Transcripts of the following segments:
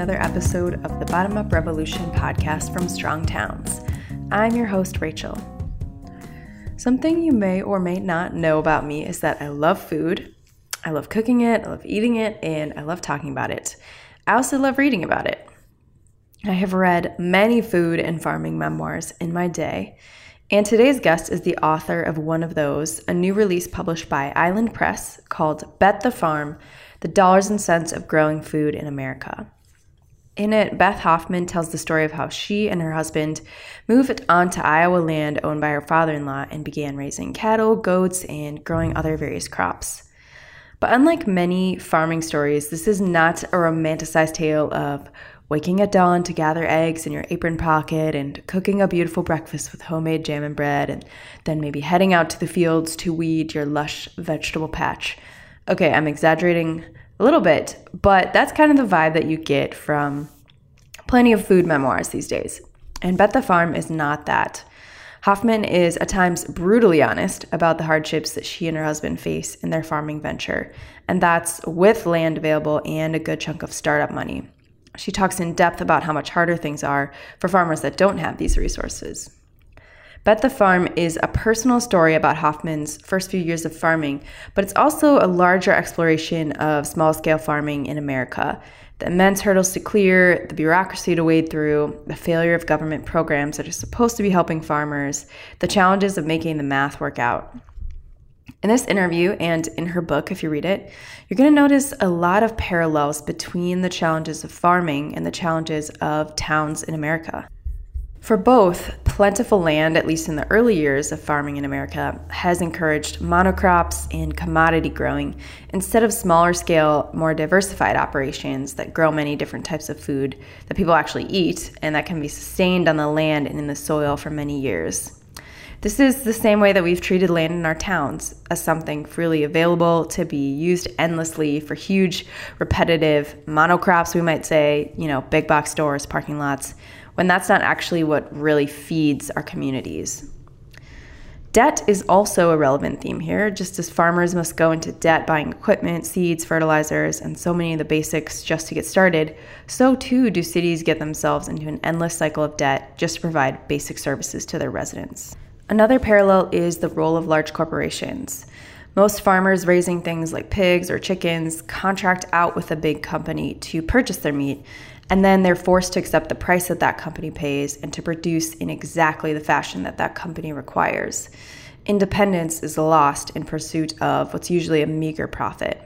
another episode of the Bottom Up Revolution podcast from Strong Towns. I'm your host, Rachel. Something you may or may not know about me is that I love food. I love cooking it, I love eating it, and I love talking about it. I also love reading about it. I have read many food and farming memoirs in my day, and today's guest is the author of one of those, a new release published by Island Press called Bet the Farm The Dollars and Sense of Growing Food in America. In it, Beth Hoffman tells the story of how she and her husband moved onto Iowa land owned by her father in law and began raising cattle, goats, and growing other various crops. But unlike many farming stories, this is not a romanticized tale of waking at dawn to gather eggs in your apron pocket and cooking a beautiful breakfast with homemade jam and bread, and then maybe heading out to the fields to weed your lush vegetable patch. Okay, I'm exaggerating a little bit, but that's kind of the vibe that you get from plenty of food memoirs these days. And Bet the Farm is not that. Hoffman is at times brutally honest about the hardships that she and her husband face in their farming venture, and that's with land available and a good chunk of startup money. She talks in depth about how much harder things are for farmers that don't have these resources. Bet the Farm is a personal story about Hoffman's first few years of farming, but it's also a larger exploration of small scale farming in America. The immense hurdles to clear, the bureaucracy to wade through, the failure of government programs that are supposed to be helping farmers, the challenges of making the math work out. In this interview and in her book, if you read it, you're going to notice a lot of parallels between the challenges of farming and the challenges of towns in America. For both, plentiful land, at least in the early years of farming in America, has encouraged monocrops and commodity growing instead of smaller scale, more diversified operations that grow many different types of food that people actually eat and that can be sustained on the land and in the soil for many years. This is the same way that we've treated land in our towns as something freely available to be used endlessly for huge, repetitive monocrops, we might say, you know, big box stores, parking lots, when that's not actually what really feeds our communities. Debt is also a relevant theme here, just as farmers must go into debt buying equipment, seeds, fertilizers, and so many of the basics just to get started, so too do cities get themselves into an endless cycle of debt just to provide basic services to their residents. Another parallel is the role of large corporations. Most farmers raising things like pigs or chickens contract out with a big company to purchase their meat, and then they're forced to accept the price that that company pays and to produce in exactly the fashion that that company requires. Independence is lost in pursuit of what's usually a meager profit.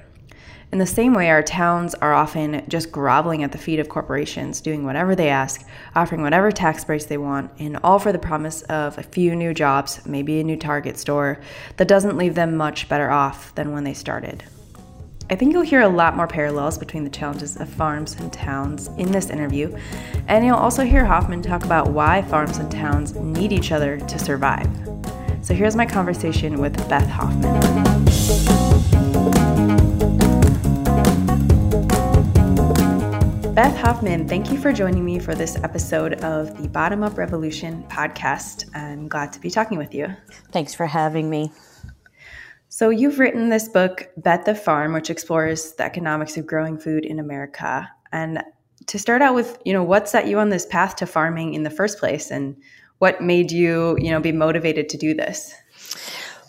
In the same way, our towns are often just groveling at the feet of corporations, doing whatever they ask, offering whatever tax breaks they want, and all for the promise of a few new jobs, maybe a new Target store, that doesn't leave them much better off than when they started. I think you'll hear a lot more parallels between the challenges of farms and towns in this interview, and you'll also hear Hoffman talk about why farms and towns need each other to survive. So here's my conversation with Beth Hoffman. Beth Hoffman, thank you for joining me for this episode of the Bottom Up Revolution podcast. I'm glad to be talking with you. Thanks for having me. So, you've written this book, Bet the Farm, which explores the economics of growing food in America. And to start out with, you know, what set you on this path to farming in the first place and what made you, you know, be motivated to do this?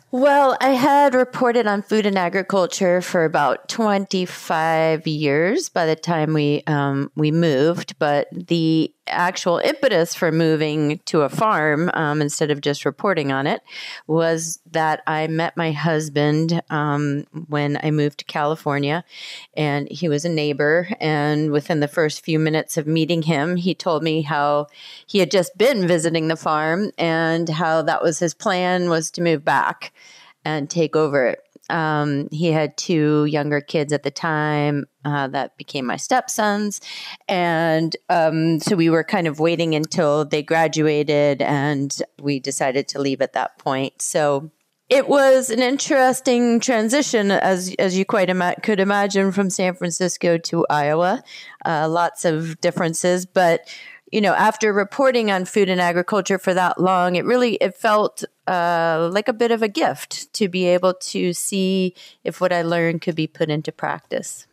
Well, I had reported on food and agriculture for about 25 years by the time we um, we moved, but the actual impetus for moving to a farm um, instead of just reporting on it was that I met my husband um, when I moved to California, and he was a neighbor. And within the first few minutes of meeting him, he told me how he had just been visiting the farm and how that was his plan was to move back and take over it. Um, he had two younger kids at the time uh, that became my stepsons. And um, so we were kind of waiting until they graduated and we decided to leave at that point. So it was an interesting transition, as as you quite ima- could imagine, from San Francisco to Iowa. Uh, lots of differences, but you know, after reporting on food and agriculture for that long, it really it felt uh, like a bit of a gift to be able to see if what I learned could be put into practice.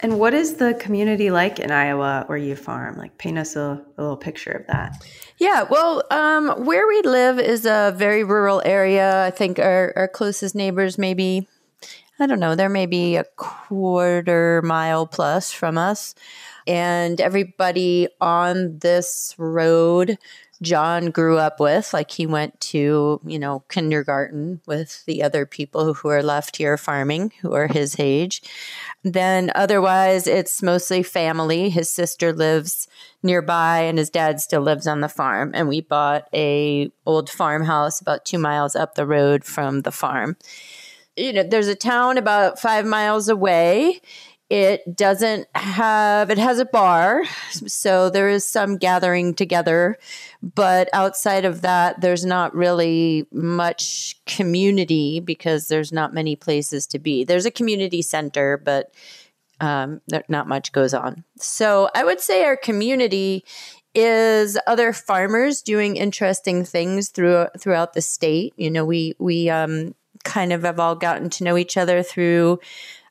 And what is the community like in Iowa where you farm? Like, paint us a, a little picture of that. Yeah, well, um, where we live is a very rural area. I think our, our closest neighbors maybe, I don't know, they're maybe a quarter mile plus from us. And everybody on this road John grew up with. Like he went to, you know, kindergarten with the other people who are left here farming, who are his age. Then otherwise, it's mostly family. His sister lives nearby and his dad still lives on the farm. And we bought a old farmhouse about two miles up the road from the farm. You know, there's a town about five miles away it doesn't have, it has a bar. So there is some gathering together. But outside of that, there's not really much community because there's not many places to be. There's a community center, but um, not much goes on. So I would say our community is other farmers doing interesting things through throughout the state. You know, we we um, kind of have all gotten to know each other through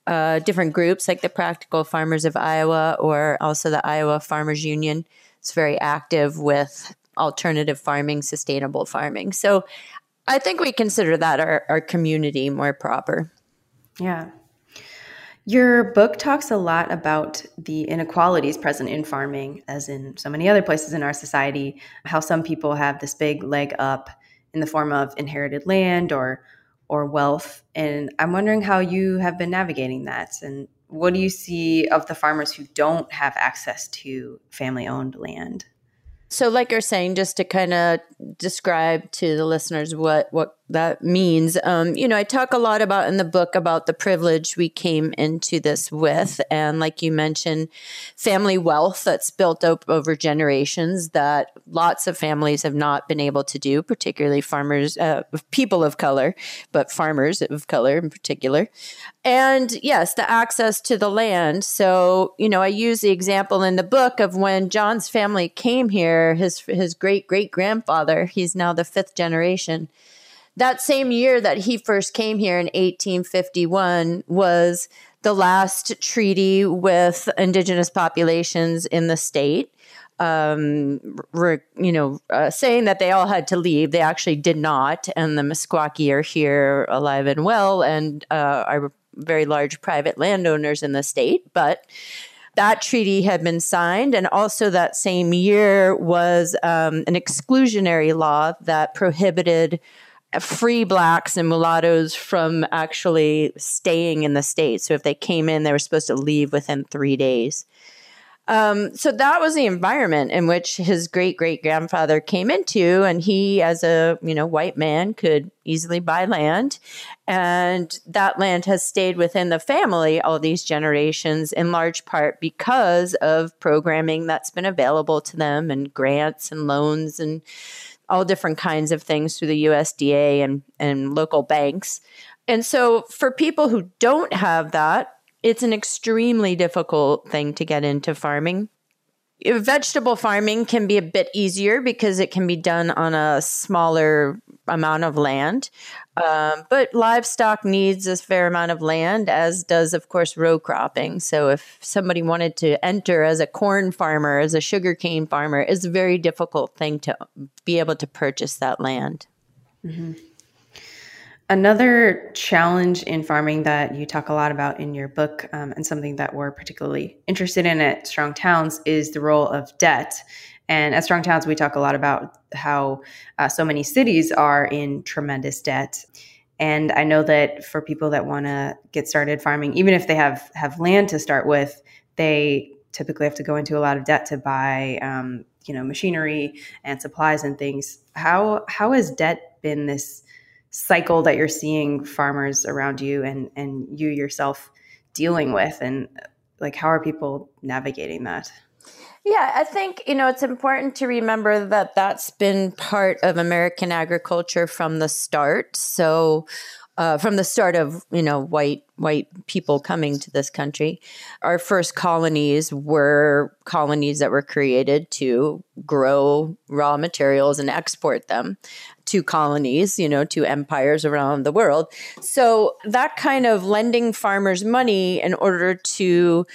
uh, different groups like the Practical Farmers of Iowa or also the Iowa Farmers Union. It's very active with alternative farming, sustainable farming. So I think we consider that our, our community more proper. Yeah. Your book talks a lot about the inequalities present in farming, as in so many other places in our society, how some people have this big leg up in the form of inherited land or or wealth. And I'm wondering how you have been navigating that. And what do you see of the farmers who don't have access to family owned land? So, like you're saying, just to kind of describe to the listeners what what that means, um, you know, I talk a lot about in the book about the privilege we came into this with, and like you mentioned, family wealth that's built up over generations that lots of families have not been able to do, particularly farmers, uh, people of color, but farmers of color in particular. And yes, the access to the land. So, you know, I use the example in the book of when John's family came here, his his great great grandfather, he's now the fifth generation. That same year that he first came here in 1851 was the last treaty with indigenous populations in the state. Um, re, you know, uh, saying that they all had to leave. They actually did not, and the Meskwaki are here alive and well, and uh, are very large private landowners in the state, but that treaty had been signed. And also that same year was um, an exclusionary law that prohibited free blacks and mulattoes from actually staying in the state. So if they came in, they were supposed to leave within three days. Um, so that was the environment in which his great great grandfather came into, and he, as a you know white man, could easily buy land, and that land has stayed within the family all these generations, in large part because of programming that's been available to them, and grants and loans and all different kinds of things through the USDA and and local banks. And so, for people who don't have that, it's an extremely difficult thing to get into farming. Vegetable farming can be a bit easier because it can be done on a smaller amount of land. Um, but livestock needs a fair amount of land, as does, of course, row cropping. So, if somebody wanted to enter as a corn farmer, as a sugarcane farmer, it's a very difficult thing to be able to purchase that land. Mm-hmm. Another challenge in farming that you talk a lot about in your book, um, and something that we're particularly interested in at Strong Towns, is the role of debt. And at Strong Towns, we talk a lot about how uh, so many cities are in tremendous debt. And I know that for people that want to get started farming, even if they have have land to start with, they typically have to go into a lot of debt to buy, um, you know, machinery and supplies and things. How how has debt been this cycle that you're seeing farmers around you and and you yourself dealing with? And like how are people navigating that? Yeah, I think, you know, it's important to remember that that's been part of American agriculture from the start. So, uh, from the start of you know white white people coming to this country, our first colonies were colonies that were created to grow raw materials and export them to colonies, you know, to empires around the world. So that kind of lending farmers money in order to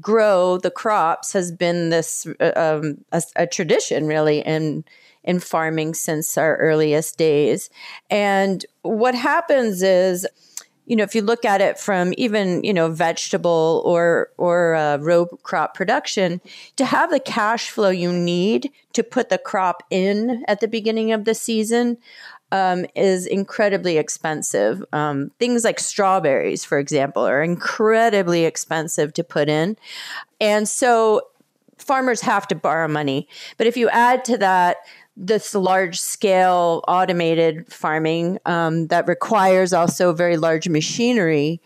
grow the crops has been this uh, um, a, a tradition really in in farming since our earliest days. And what happens is you know, if you look at it from even you know vegetable or or uh, row crop production, to have the cash flow you need to put the crop in at the beginning of the season um, is incredibly expensive. Um, things like strawberries, for example, are incredibly expensive to put in, and so farmers have to borrow money. But if you add to that this large scale automated farming um, that requires also very large machinery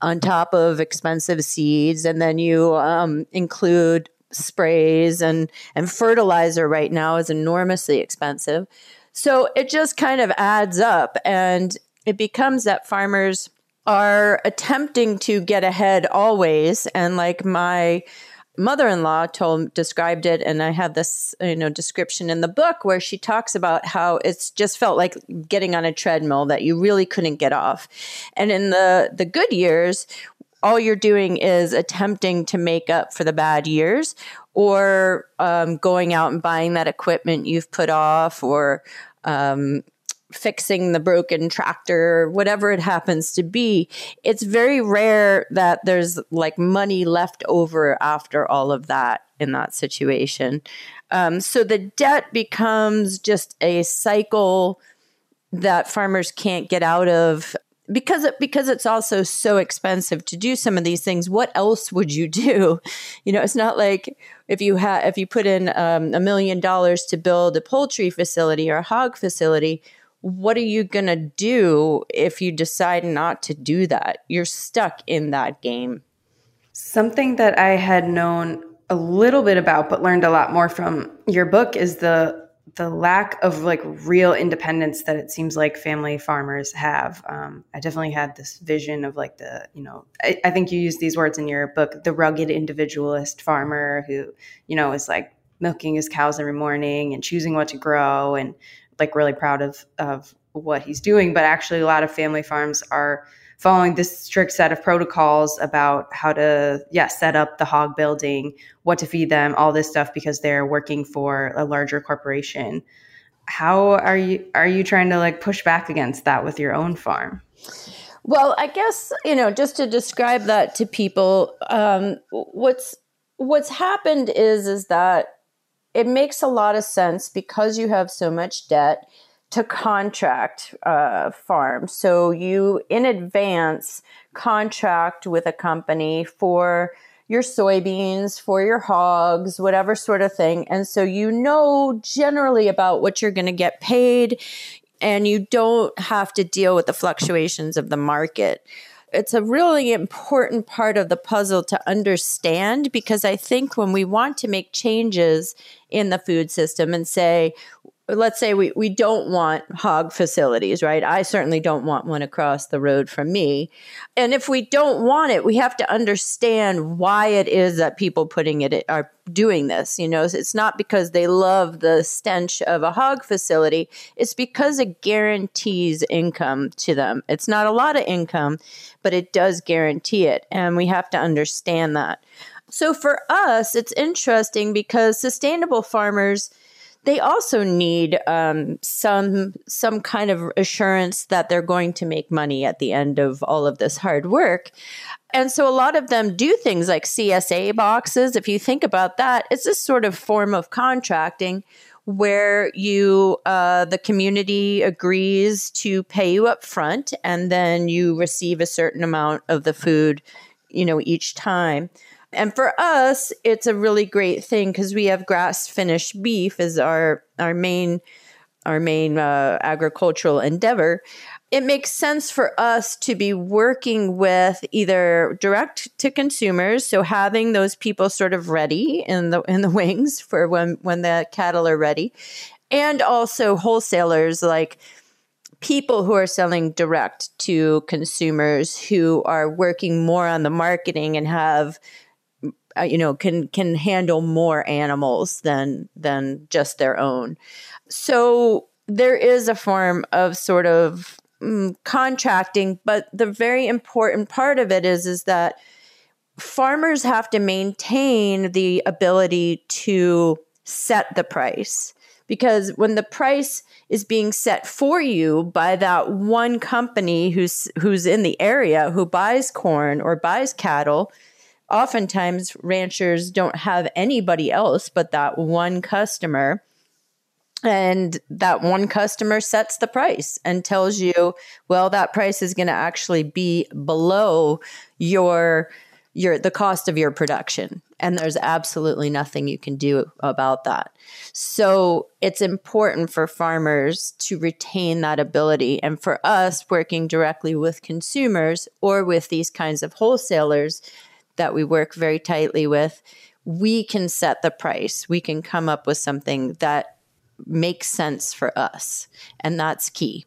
on top of expensive seeds. And then you um, include sprays and and fertilizer right now is enormously expensive. So it just kind of adds up and it becomes that farmers are attempting to get ahead always. And like my mother-in-law told described it and i have this you know description in the book where she talks about how it's just felt like getting on a treadmill that you really couldn't get off. And in the the good years all you're doing is attempting to make up for the bad years or um, going out and buying that equipment you've put off or um, fixing the broken tractor, whatever it happens to be, it's very rare that there's like money left over after all of that in that situation. Um, so the debt becomes just a cycle that farmers can't get out of because it, because it's also so expensive to do some of these things what else would you do you know it's not like if you have if you put in um, a million dollars to build a poultry facility or a hog facility what are you going to do if you decide not to do that? You're stuck in that game. Something that I had known a little bit about but learned a lot more from your book is the the lack of like real independence that it seems like family farmers have. Um, I definitely had this vision of like the, you know, I, I think you use these words in your book, the rugged individualist farmer who, you know, is like milking his cows every morning and choosing what to grow and like really proud of of what he's doing. But actually, a lot of family farms are following this strict set of protocols about how to yeah set up the hog building, what to feed them, all this stuff because they're working for a larger corporation. How are you are you trying to like push back against that with your own farm? Well, I guess you know just to describe that to people, um, what's what's happened is is that it makes a lot of sense because you have so much debt to contract uh, farms. So you, in advance, contract with a company for your soybeans, for your hogs, whatever sort of thing. And so you know generally about what you're going to get paid, and you don't have to deal with the fluctuations of the market it's a really important part of the puzzle to understand because I think when we want to make changes in the food system and say let's say we, we don't want hog facilities, right? I certainly don't want one across the road from me. And if we don't want it, we have to understand why it is that people putting it are doing this. You know, it's not because they love the stench of a hog facility. It's because it guarantees income to them. It's not a lot of income, but it does guarantee it. And we have to understand that. So for us, it's interesting because sustainable farmers – they also need um, some some kind of assurance that they're going to make money at the end of all of this hard work. And so a lot of them do things like CSA boxes. If you think about that, it's this sort of form of contracting where you uh, the community agrees to pay you up front and then you receive a certain amount of the food you know each time and for us, it's a really great thing because we have grass finished beef as our our main our main uh, agricultural endeavor. It makes sense for us to be working with either direct to consumers, so having those people sort of ready in the in the wings for when when the cattle are ready, and also wholesalers like people who are selling direct to consumers who are working more on the marketing and have uh, you know can can handle more animals than than just their own. So there is a form of sort of mm, contracting but the very important part of it is is that farmers have to maintain the ability to set the price. Because when the price is being set for you by that one company who's who's in the area who buys corn or buys cattle oftentimes ranchers don't have anybody else but that one customer. And that one customer sets the price and tells you well that price is going to actually be below your your the cost of your production. And there's absolutely nothing you can do about that. So it's important for farmers to retain that ability. And for us working directly with consumers or with these kinds of wholesalers that we work very tightly with we can set the price we can come up with something that makes sense for us and that's key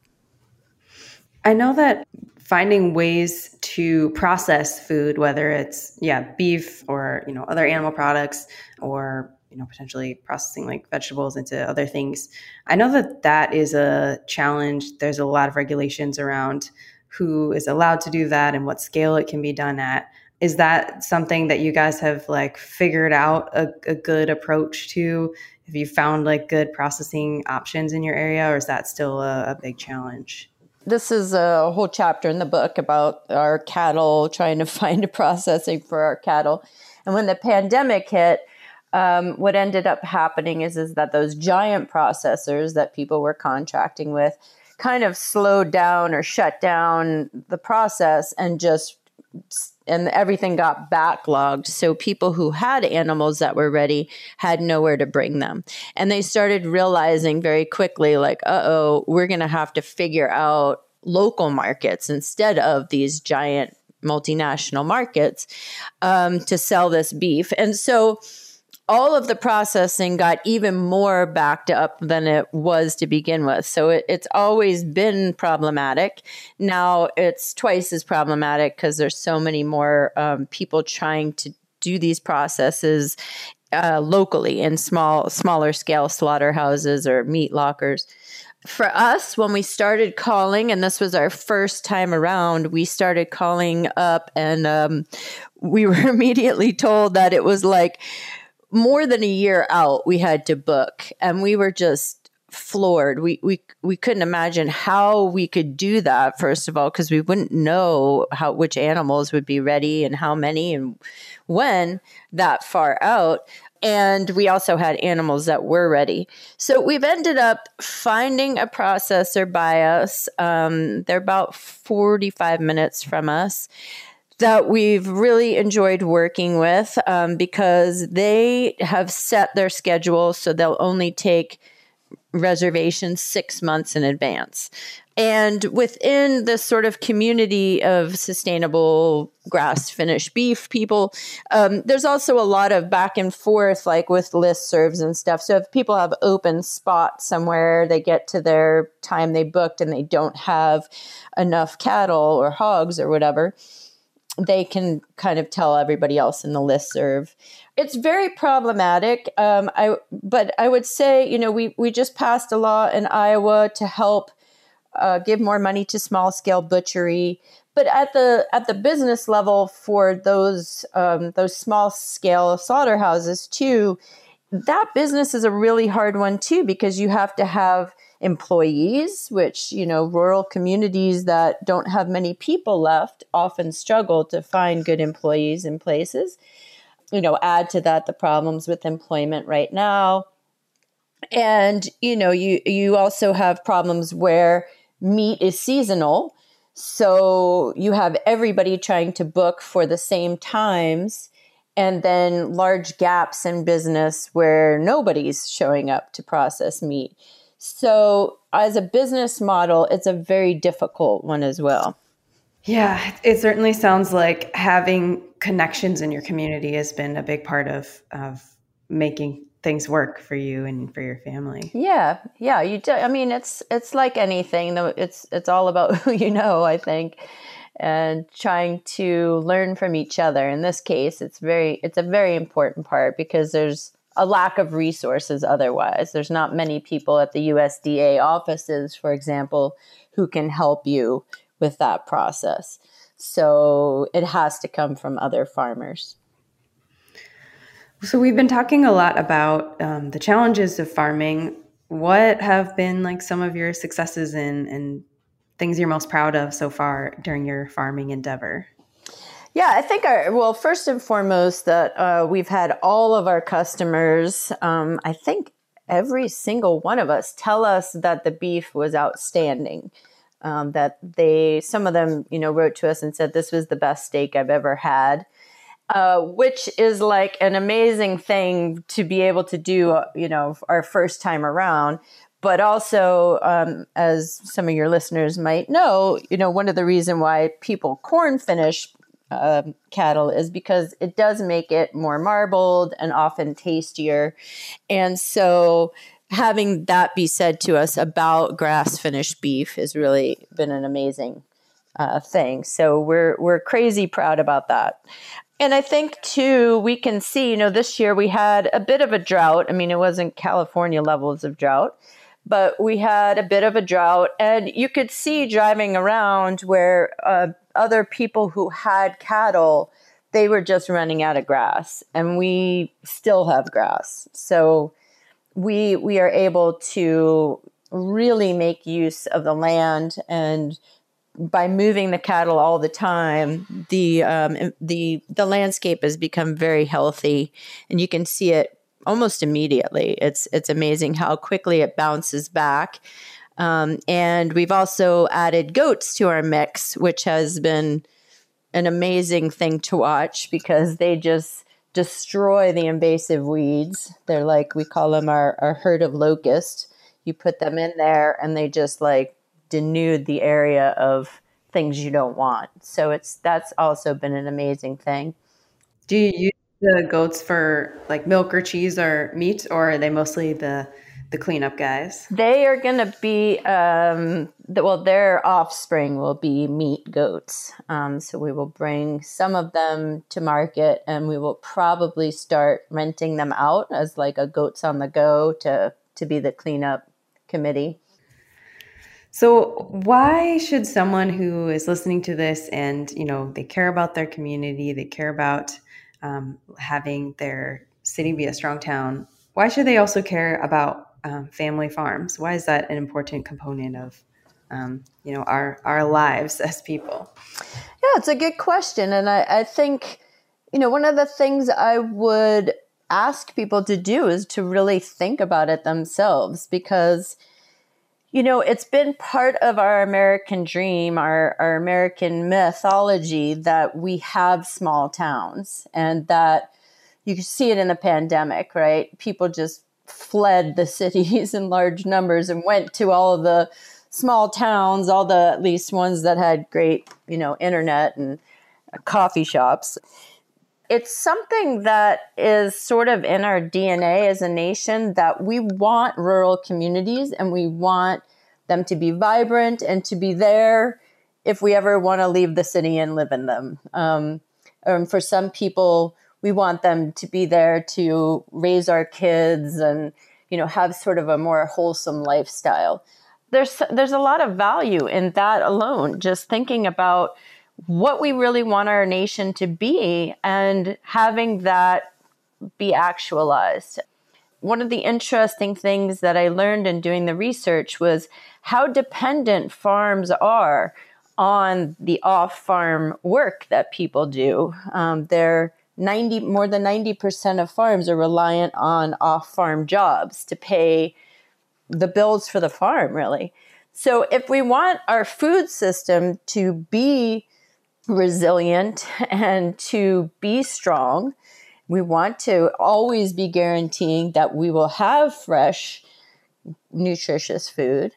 I know that finding ways to process food, whether it's yeah beef or you know other animal products or you know potentially processing like vegetables into other things. I know that that is a challenge. There's a lot of regulations around who is allowed to do that and what scale it can be done at. Is that something that you guys have like figured out a, a good approach to? Have you found like good processing options in your area, or is that still a, a big challenge? this is a whole chapter in the book about our cattle, trying to find a processing for our cattle. And when the pandemic hit, um, what ended up happening is, is that those giant processors that people were contracting with kind of slowed down or shut down the process and just and everything got backlogged. So people who had animals that were ready had nowhere to bring them. And they started realizing very quickly, like, uh oh, we're going to have to figure out local markets instead of these giant multinational markets um, to sell this beef. And so all of the processing got even more backed up than it was to begin with. So it, it's always been problematic. Now it's twice as problematic because there's so many more um, people trying to do these processes uh, locally in small, smaller scale slaughterhouses or meat lockers. For us, when we started calling, and this was our first time around, we started calling up, and um, we were immediately told that it was like more than a year out we had to book and we were just floored we we we couldn't imagine how we could do that first of all because we wouldn't know how which animals would be ready and how many and when that far out and we also had animals that were ready. So we've ended up finding a processor by us. Um, they're about 45 minutes from us that we've really enjoyed working with um, because they have set their schedule so they'll only take reservations six months in advance. And within this sort of community of sustainable grass finished beef people, um, there's also a lot of back and forth, like with listservs and stuff. So if people have open spots somewhere, they get to their time they booked and they don't have enough cattle or hogs or whatever they can kind of tell everybody else in the listserv. It's very problematic. Um, I but I would say you know we we just passed a law in Iowa to help uh, give more money to small scale butchery. But at the at the business level for those um, those small scale slaughterhouses too, that business is a really hard one too because you have to have employees, which, you know, rural communities that don't have many people left often struggle to find good employees in places. You know, add to that the problems with employment right now. And, you know, you you also have problems where meat is seasonal. So you have everybody trying to book for the same times and then large gaps in business where nobody's showing up to process meat. So, as a business model, it's a very difficult one as well. Yeah, it certainly sounds like having connections in your community has been a big part of of making things work for you and for your family. Yeah, yeah. You do. I mean, it's it's like anything. Though it's it's all about who you know. I think, and trying to learn from each other. In this case, it's very it's a very important part because there's a lack of resources otherwise. There's not many people at the USDA offices, for example, who can help you with that process. So it has to come from other farmers. So we've been talking a lot about um, the challenges of farming. What have been like some of your successes in and things you're most proud of so far during your farming endeavor? Yeah, I think our, well, first and foremost, that uh, we've had all of our customers, um, I think every single one of us tell us that the beef was outstanding. Um, that they, some of them, you know, wrote to us and said, this was the best steak I've ever had. Uh, which is like an amazing thing to be able to do, uh, you know, our first time around. But also, um, as some of your listeners might know, you know, one of the reason why people corn finish um, cattle is because it does make it more marbled and often tastier. And so, having that be said to us about grass finished beef has really been an amazing uh, thing. So we're we're crazy proud about that. And I think too, we can see, you know, this year we had a bit of a drought. I mean, it wasn't California levels of drought, but we had a bit of a drought. And you could see driving around where uh, other people who had cattle, they were just running out of grass. And we still have grass. So we, we are able to really make use of the land and by moving the cattle all the time, the um, the the landscape has become very healthy, and you can see it almost immediately. It's it's amazing how quickly it bounces back. Um, and we've also added goats to our mix, which has been an amazing thing to watch because they just destroy the invasive weeds. They're like we call them our, our herd of locusts. You put them in there, and they just like denude the area of things you don't want. So it's that's also been an amazing thing. Do you the goats for like milk or cheese or meat, or are they mostly the the cleanup guys? They are going to be um, the, well, their offspring will be meat goats. Um, so we will bring some of them to market, and we will probably start renting them out as like a goats on the go to to be the cleanup committee. So, why should someone who is listening to this and you know they care about their community, they care about um, having their city be a strong town, why should they also care about um, family farms? Why is that an important component of um, you know our our lives as people? Yeah, it's a good question, and I, I think you know one of the things I would ask people to do is to really think about it themselves because you know, it's been part of our American dream, our, our American mythology that we have small towns and that you can see it in the pandemic, right? People just fled the cities in large numbers and went to all of the small towns, all the at least ones that had great, you know, internet and coffee shops. It's something that is sort of in our DNA as a nation that we want rural communities and we want them to be vibrant and to be there if we ever want to leave the city and live in them. Um, um, for some people, we want them to be there to raise our kids and you know have sort of a more wholesome lifestyle. There's there's a lot of value in that alone. Just thinking about what we really want our nation to be and having that be actualized. One of the interesting things that I learned in doing the research was how dependent farms are on the off farm work that people do. Um, they're 90 more than 90% of farms are reliant on off farm jobs to pay the bills for the farm really so if we want our food system to be resilient and to be strong we want to always be guaranteeing that we will have fresh nutritious food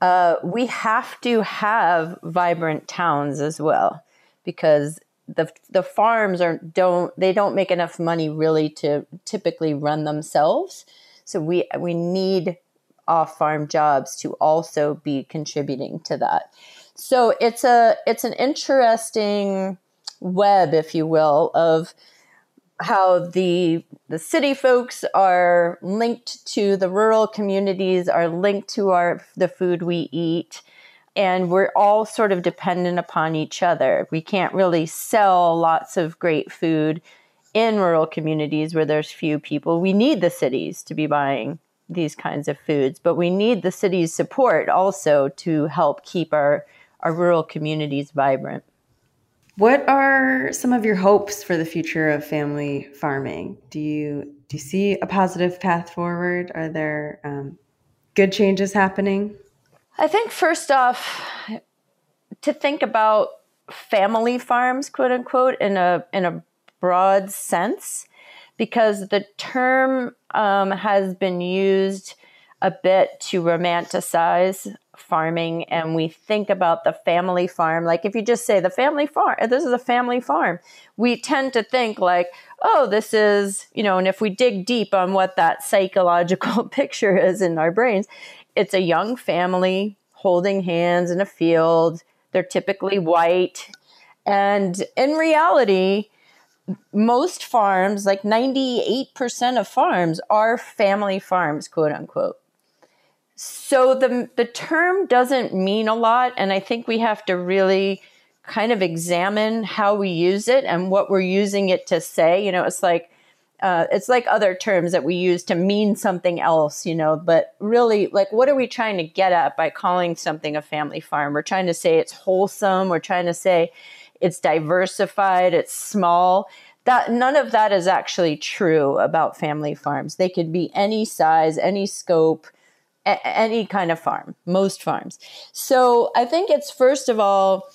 uh, we have to have vibrant towns as well because the the farms are don't they don't make enough money really to typically run themselves. So we we need off farm jobs to also be contributing to that. So it's a it's an interesting web, if you will, of how the the city folks are linked to the rural communities, are linked to our the food we eat. and we're all sort of dependent upon each other. We can't really sell lots of great food in rural communities where there's few people. We need the cities to be buying these kinds of foods, but we need the city's support also to help keep our, our rural communities vibrant. What are some of your hopes for the future of family farming? Do you do you see a positive path forward? Are there um, good changes happening? I think first off, to think about family farms, quote unquote, in a in a broad sense, because the term um, has been used a bit to romanticize farming and we think about the family farm like if you just say the family farm uh, this is a family farm we tend to think like oh this is you know and if we dig deep on what that psychological picture is in our brains it's a young family holding hands in a field. They're typically white. And in reality most farms like 98% of farms are family farms quote unquote so the the term doesn't mean a lot and I think we have to really kind of examine how we use it and what we're using it to say. You know, it's like uh, it's like other terms that we use to mean something else, you know, but really, like, what are we trying to get at by calling something a family farm? We're trying to say it's wholesome. We're trying to say it's diversified, it's small. That none of that is actually true about family farms. They could be any size, any scope any kind of farm, most farms. So I think it's first of all,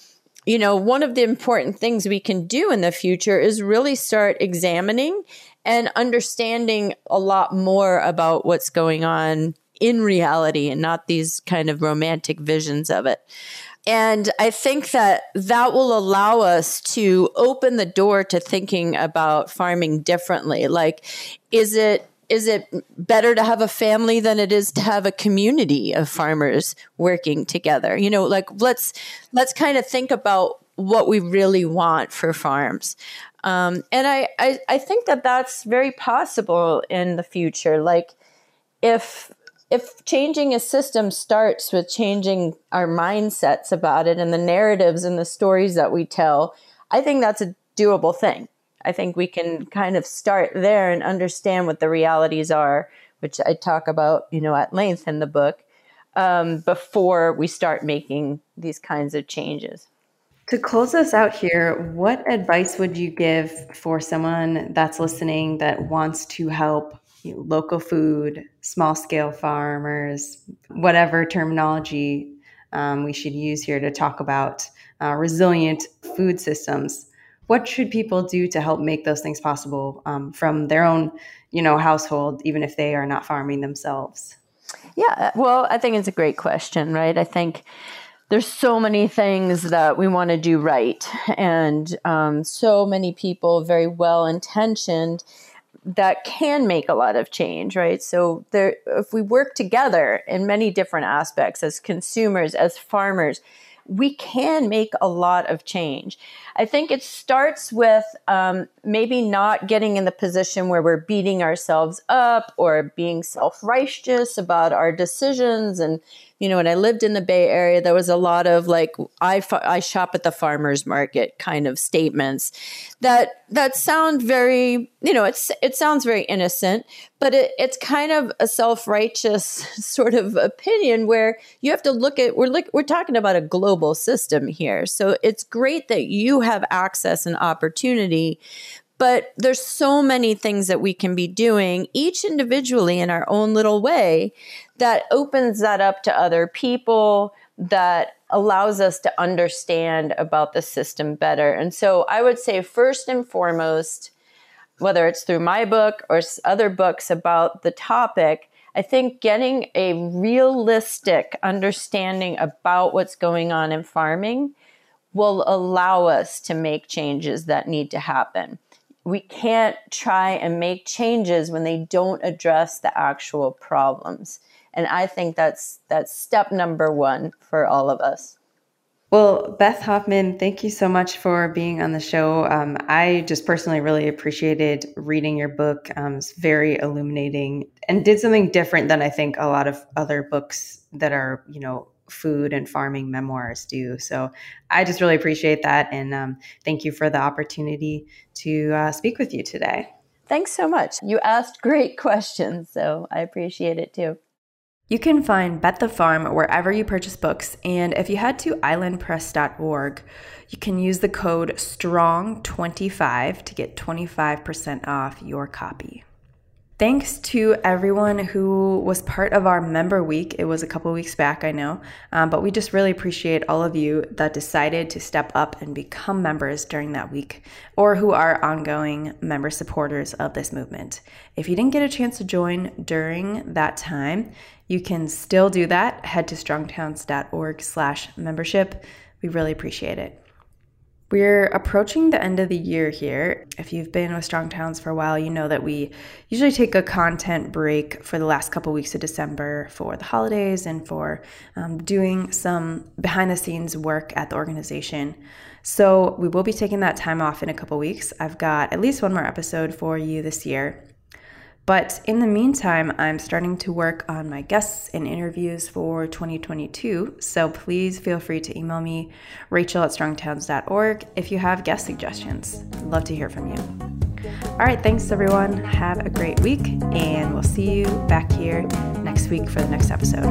you know, one of the important things we can do in the future is really start examining and understanding a lot more about what's going on in reality and not these kind of romantic visions of it. And I think that that will allow us to open the door to thinking about farming differently. Like, is it is it better to have a family than it is to have a community of farmers working together? You know, like let's let's kind of think about what we really want for farms. Um, and I, I, I think that that's very possible in the future. Like if if changing a system starts with changing our mindsets about it and the narratives and the stories that we tell, I think that's a doable thing. I think we can kind of start there and understand what the realities are, which I talk about, you know, at length in the book, um, before we start making these kinds of changes. To close us out here, what advice would you give for someone that's listening that wants to help you know, local food, small scale farmers, whatever terminology um, we should use here to talk about uh, resilient food systems? What should people do to help make those things possible um, from their own you know household even if they are not farming themselves? Yeah well i think it's a great question right? I think there's so many things that we want to do right and um, so many people very well intentioned that can make a lot of change right? So there if we work together in many different aspects as consumers as farmers we can make a lot of change. I think it starts with um, maybe not getting in the position where we're beating ourselves up or being self righteous about our decisions. And you know, when I lived in the Bay Area, there was a lot of like I I shop at the farmers market kind of statements that that sound very you know it's it sounds very innocent, but it, it's kind of a self righteous sort of opinion where you have to look at we're look we're talking about a global system here, so it's great that you have access and opportunity, but there's so many things that we can be doing, each individually in our own little way, that opens that up to other people, that allows us to understand about the system better. And so I would say, first and foremost, whether it's through my book or other books about the topic, I think getting a realistic understanding about what's going on in farming will allow us to make changes that need to happen we can't try and make changes when they don't address the actual problems. And I think that's that's step number 1 for all of us. Well, Beth Hoffman, thank you so much for being on the show. Um, I just personally really appreciated reading your book. Um, it's very illuminating and did something different than I think a lot of other books that are, you know, food and farming memoirs do. So I just really appreciate that. And um, thank you for the opportunity to uh, speak with you today. Thanks so much. You asked great questions, so I appreciate it too. You can find Bet the Farm wherever you purchase books, and if you head to islandpress.org, you can use the code STRONG25 to get 25% off your copy. Thanks to everyone who was part of our member week. It was a couple weeks back, I know, um, but we just really appreciate all of you that decided to step up and become members during that week or who are ongoing member supporters of this movement. If you didn't get a chance to join during that time, you can still do that. Head to strongtowns.org slash membership. We really appreciate it. We're approaching the end of the year here. If you've been with Strong Towns for a while, you know that we usually take a content break for the last couple weeks of December for the holidays and for um, doing some behind the scenes work at the organization. So we will be taking that time off in a couple weeks. I've got at least one more episode for you this year. But in the meantime, I'm starting to work on my guests and interviews for 2022. So please feel free to email me, rachel at strongtowns.org, if you have guest suggestions. I'd love to hear from you. All right, thanks everyone. Have a great week, and we'll see you back here next week for the next episode.